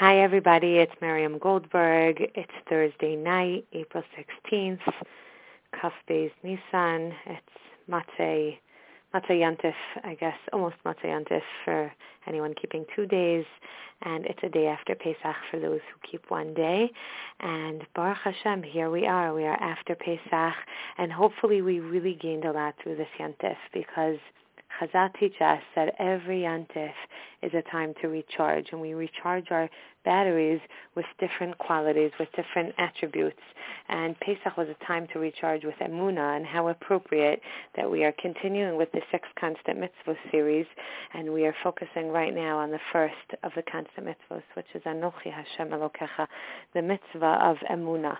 Hi, everybody. It's Miriam Goldberg. It's Thursday night, April 16th, Kaf Beis Nissan. It's Matzeh, Yantif, I guess, almost Matzeh Yantif for anyone keeping two days. And it's a day after Pesach for those who keep one day. And Baruch Hashem, here we are. We are after Pesach. And hopefully we really gained a lot through this Yantif because – Chazal teaches us that every yantif is a time to recharge, and we recharge our batteries with different qualities, with different attributes. And Pesach was a time to recharge with Emuna, and how appropriate that we are continuing with the six constant mitzvot series, and we are focusing right now on the first of the constant mitzvot, which is Anochi Hashem Elokecha, the mitzvah of Emuna.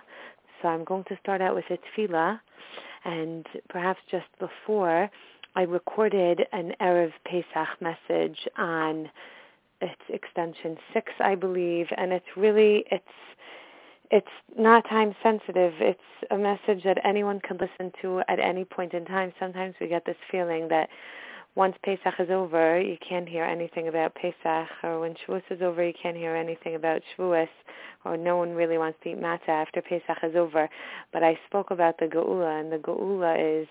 So I'm going to start out with a tefillah, and perhaps just before I recorded an Erev Pesach message on its extension six, I believe, and it's really it's it's not time sensitive. It's a message that anyone can listen to at any point in time. Sometimes we get this feeling that once Pesach is over, you can't hear anything about Pesach, or when Shavuos is over, you can't hear anything about Shavuos, or no one really wants to eat matzah after Pesach is over. But I spoke about the Geula, and the Geula is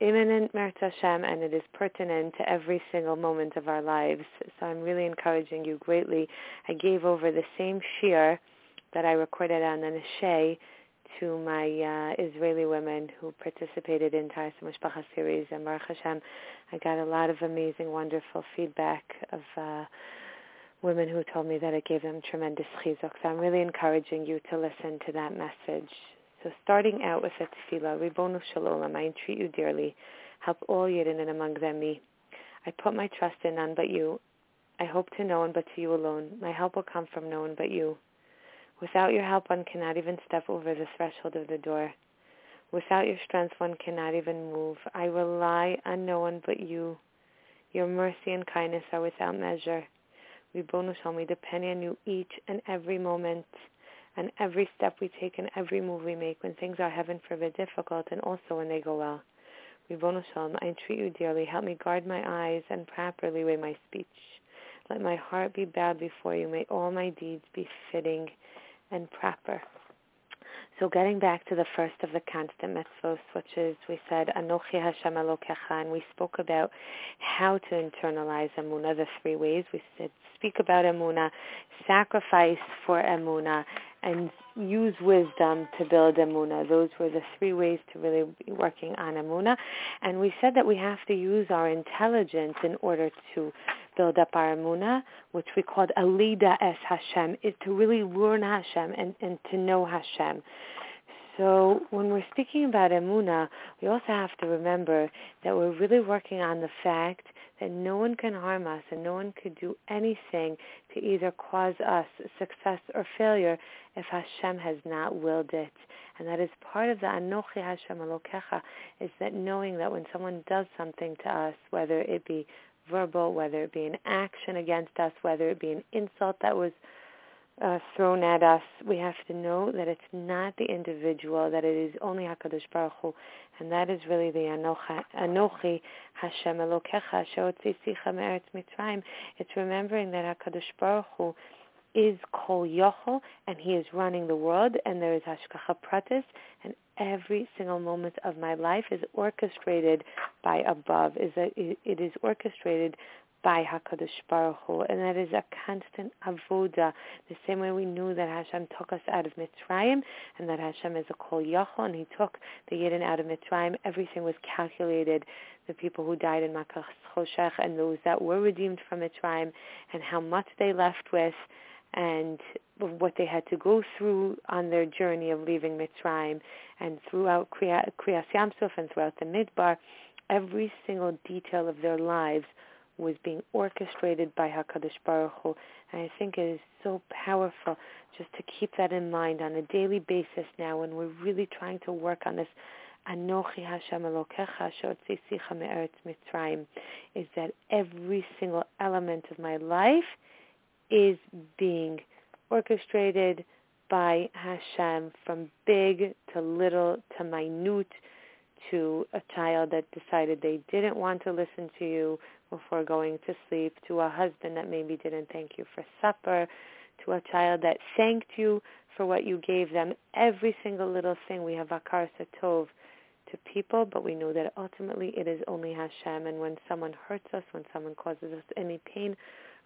imminent Meretz Hashem, and it is pertinent to every single moment of our lives. So I'm really encouraging you greatly. I gave over the same shiur that I recorded on the Neshe to my uh, Israeli women who participated in Taharas Mishpacha series, and Baruch Hashem, I got a lot of amazing, wonderful feedback of uh, women who told me that it gave them tremendous chizuk. So I'm really encouraging you to listen to that message. So starting out with a tefillah, Ribonu Shalom, I entreat you dearly, help all Yidden and among them me. I put my trust in none but you. I hope to no one but to you alone. My help will come from no one but you. Without your help, one cannot even step over the threshold of the door. Without your strength, one cannot even move. I rely on no one but you. Your mercy and kindness are without measure. Ribonu Shalom, we depend on you each and every moment and every step we take and every move we make when things are, heaven forbid, difficult and also when they go well. Ribbono Shalom, I entreat you dearly, help me guard my eyes and properly weigh my speech. Let my heart be bowed before you. May all my deeds be fitting and proper. So getting back to the first of the constant mitzvos, which is, we said, Anochi Hashem Elokecha, and we spoke about how to internalize Emuna, the three ways. We said, speak about Emuna, sacrifice for Emuna, and use wisdom to build Emuna. Those were the three ways to really be working on Emuna. And we said that we have to use our intelligence in order to build up our Emuna, which we called Alida es Hashem, is to really learn Hashem and, and to know Hashem. So when we're speaking about Emuna, we also have to remember that we're really working on the fact that no one can harm us and no one could do anything to either cause us success or failure if Hashem has not willed it. And that is part of the Anochi Hashem Elokecha, is that knowing that when someone does something to us, whether it be verbal, whether it be an action against us, whether it be an insult that was uh, thrown at us, we have to know that it's not the individual, that it is only Hakadosh Baruch Hu, and that is really the Anochi Hashem Elokecha Sheotzicha Me'eretz Mitzrayim. It's remembering that Hakadosh Baruch Hu is Kol Yachol, and He is running the world, and there is Hashgacha Pratis, and every single moment of my life is orchestrated by above. Is a, it is orchestrated by Hakadosh Baruch Hu, and that is a constant avoda. The same way we knew that Hashem took us out of Mitzrayim, and that Hashem is a Kol Yachol, and He took the Yidden out of Mitzrayim. Everything was calculated. The people who died in Makas Choshech, and those that were redeemed from Mitzrayim, and how much they left with, and what they had to go through on their journey of leaving Mitzrayim, and throughout Kriyas Yamsuf and throughout the Midbar, every single detail of their lives was being orchestrated by Hakadosh Baruch Hu, and I think it is so powerful just to keep that in mind on a daily basis now when we're really trying to work on this. Anochi Hashem Elokecha Shotzisicha Me'eretz Mitzrayim, is that every single element of my life is being orchestrated by Hashem from big to little to minute to a child that decided they didn't want to listen to you before going to sleep, to a husband that maybe didn't thank you for supper, to a child that thanked you for what you gave them. Every single little thing we have hakaras hatov to people, but we know that ultimately it is only Hashem. And when someone hurts us, when someone causes us any pain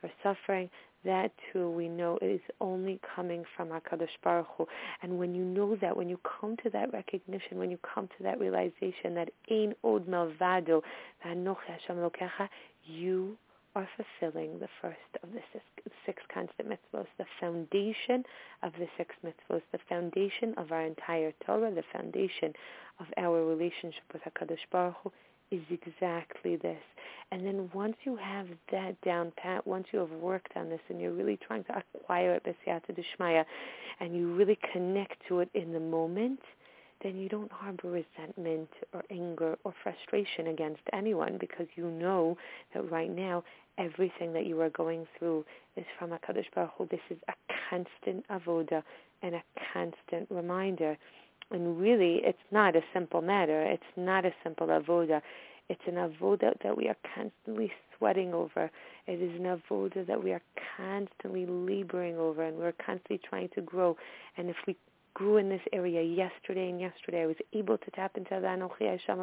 or suffering, that too we know is only coming from HaKadosh Baruch Hu. And when you know that, when you come to that recognition, when you come to that realization that Ein Od Milvado, Hashem Lokecha, you are fulfilling the first of the six, six constant mitzvahs, the foundation of the six mitzvahs, the foundation of our entire Torah, the foundation of our relationship with HaKadosh Baruch Hu is exactly this. And then once you have that down pat, once you have worked on this and you're really trying to acquire it, B'siyata Dishmaya, and you really connect to it in the moment, then you don't harbor resentment or anger or frustration against anyone because you know that right now everything that you are going through is from HaKadosh Baruch Hu. This is a constant avoda and a constant reminder. And really, it's not a simple matter. It's not a simple avoda. It's an avoda that we are constantly sweating over. It is an avoda that we are constantly laboring over, and we're constantly trying to grow. And if we grew in this area yesterday and yesterday, I was able to tap into the Anochi Hashem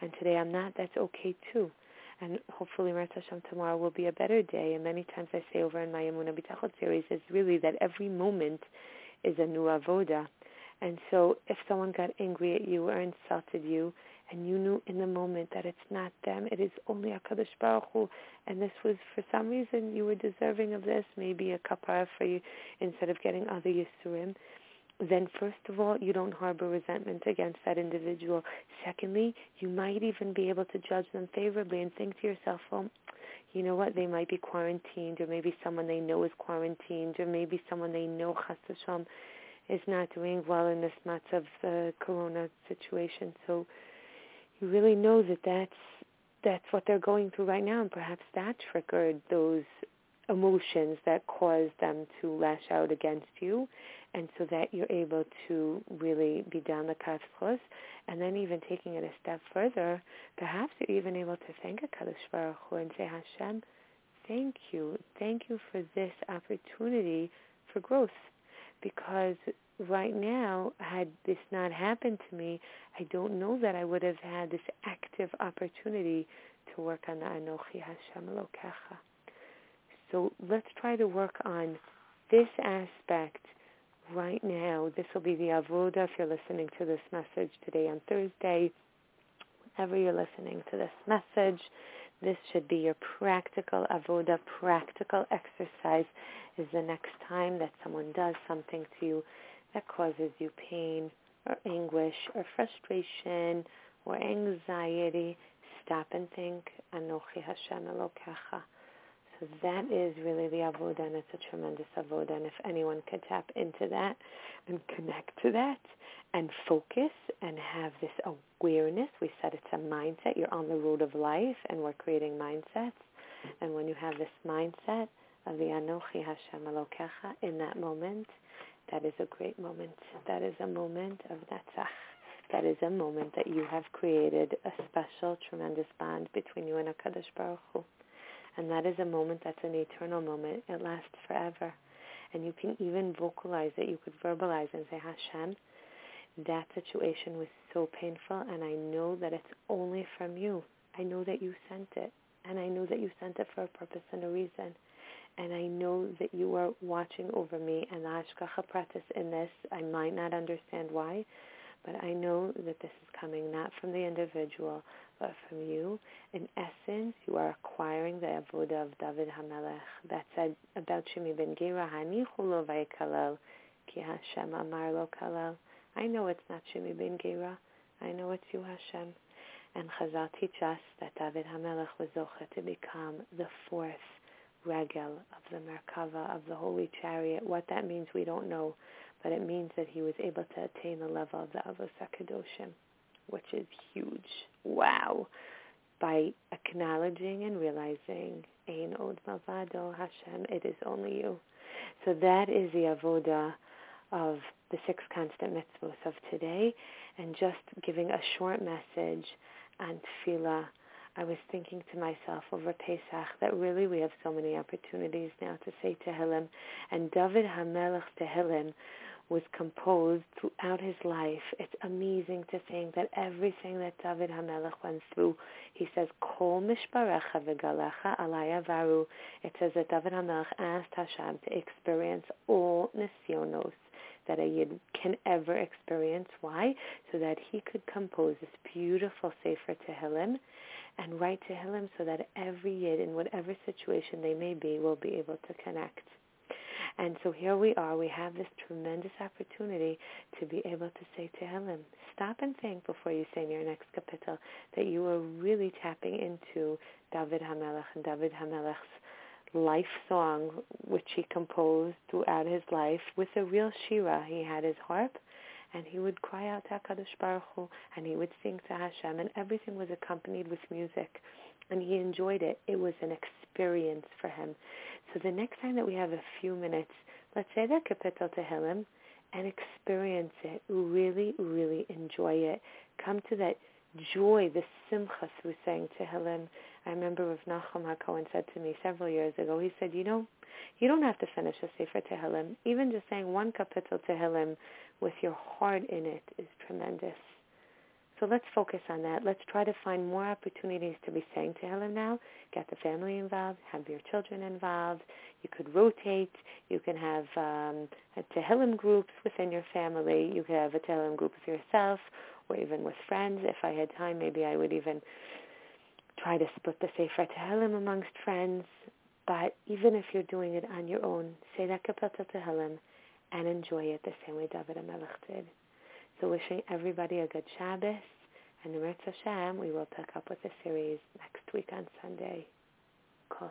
and today I'm not, that's okay too and hopefully Mirz Hashem tomorrow will be a better day. And many times I say over in my Emunah Bitachon series is really that every moment is a new avoda. And so if someone got angry at you or insulted you, and you knew in the moment that it's not them, it is only HaKadosh Baruch Hu, and this was, for some reason, you were deserving of this, maybe a kapara for you, instead of getting other Yisurim, then first of all, you don't harbor resentment against that individual. Secondly, you might even be able to judge them favorably and think to yourself, well, you know what, they might be quarantined, or maybe someone they know is quarantined, or maybe someone they know, chas is not doing well in this of the corona situation. So you really know that that's that's what they're going through right now, and perhaps that triggered those emotions that caused them to lash out against you and so that you're able to really be down the kafchos, and then even taking it a step further, perhaps you're even able to thank a Kadosh Baruch Hu and say, Hashem, thank you, thank you for this opportunity for growth, because right now, had this not happened to me, I don't know that I would have had this active opportunity to work on the Anochi Hashem Elokecha. So let's try to work on this aspect right now. This will be the avoda if you're listening to this message today on Thursday. Whenever you're listening to this message, this should be your practical avoda, practical exercise is the next time that someone does something to you that causes you pain or anguish or frustration or anxiety. Stop and think, Anochi Hashem Elokecha So that is really the avoda, and it's a tremendous avoda. And if anyone could tap into that and connect to that and focus and have this awareness, we said it's a mindset. You're on the road of life, and we're creating mindsets. And when you have this mindset of the Anochi Hashem Elokecha in that moment, that is a great moment. That is a moment of Netzach. That is a moment that you have created a special, tremendous bond between you and HaKadosh Baruch Hu. And that is a moment that's an eternal moment. It lasts forever. And you can even vocalize it. You could verbalize and say, Hashem, that situation was so painful, and I know that it's only from you. I know that you sent it, and I know that you sent it for a purpose and a reason. And I know that you are watching over me, and the Hashgacha Pratis in this, I might not understand why, but I know that this is coming not from the individual, but from you. In essence, you are acquiring the avodah of David Hamelech. That said about Shimi ben Gera, Hanichu lo ki Hashem amar lo kalel. I know it's not Shimi ben Gera. I know it's you, Hashem. And Chazal teach us that David Hamelech was zocha to become the fourth regel of the Merkava, of the Holy Chariot. What that means, we don't know but it means that he was able to attain the level of the Avos HaKadoshim, which is huge. Wow. By acknowledging and realizing, Ein Od Milvado Hashem, it is only you. So that is the avoda of the six constant mitzvahs of today, and just giving a short message on tefillah I was thinking to myself over Pesach that really we have so many opportunities now to say Tehillim, and David Hamelech's Tehillim was composed throughout his life. It's amazing to think that everything that David Hamelech went through, he says, Kol mishparecha v'galecha alaya varu. It says that David Hamelech asked Hashem to experience all nisyonos that a yid can ever experience. Why? So that he could compose this beautiful Sefer Tehillim and write Tehillim so that every yid, in whatever situation they may be, will be able to connect. And so here we are. We have this tremendous opportunity to be able to say Tehillim. Stop and think before you say in your next Kapitel that you are really tapping into David Hamelech and David Hamelech's life song, which he composed throughout his life with a real shira. He had his harp, and he would cry out to HaKadosh Baruch Hu, and he would sing to Hashem, and everything was accompanied with music. And he enjoyed it. It was an experience for him. So the next time that we have a few minutes, let's say that Kapitel Tehillim and experience it. Really, really enjoy it. Come to that joy, the simcha through saying Tehillim. I remember Rav Nachum HaKohen said to me several years ago, he said, you know, you don't have to finish a Sefer Tehillim. Even just saying one Kapitel Tehillim with your heart in it is tremendous. So let's focus on that. Let's try to find more opportunities to be saying Tehillim now. Get the family involved. Have your children involved. You could rotate. You can have um, Tehillim groups within your family. You could have a Tehillim group with yourself or even with friends. If I had time, maybe I would even try to split the Sefer Tehillim amongst friends. But even if you're doing it on your own, say that Kapitel Tehillim and enjoy it the same way David HaMelech did. So wishing everybody a good Shabbos, and the Hashem, we will pick up with the series next week on Sunday. Kol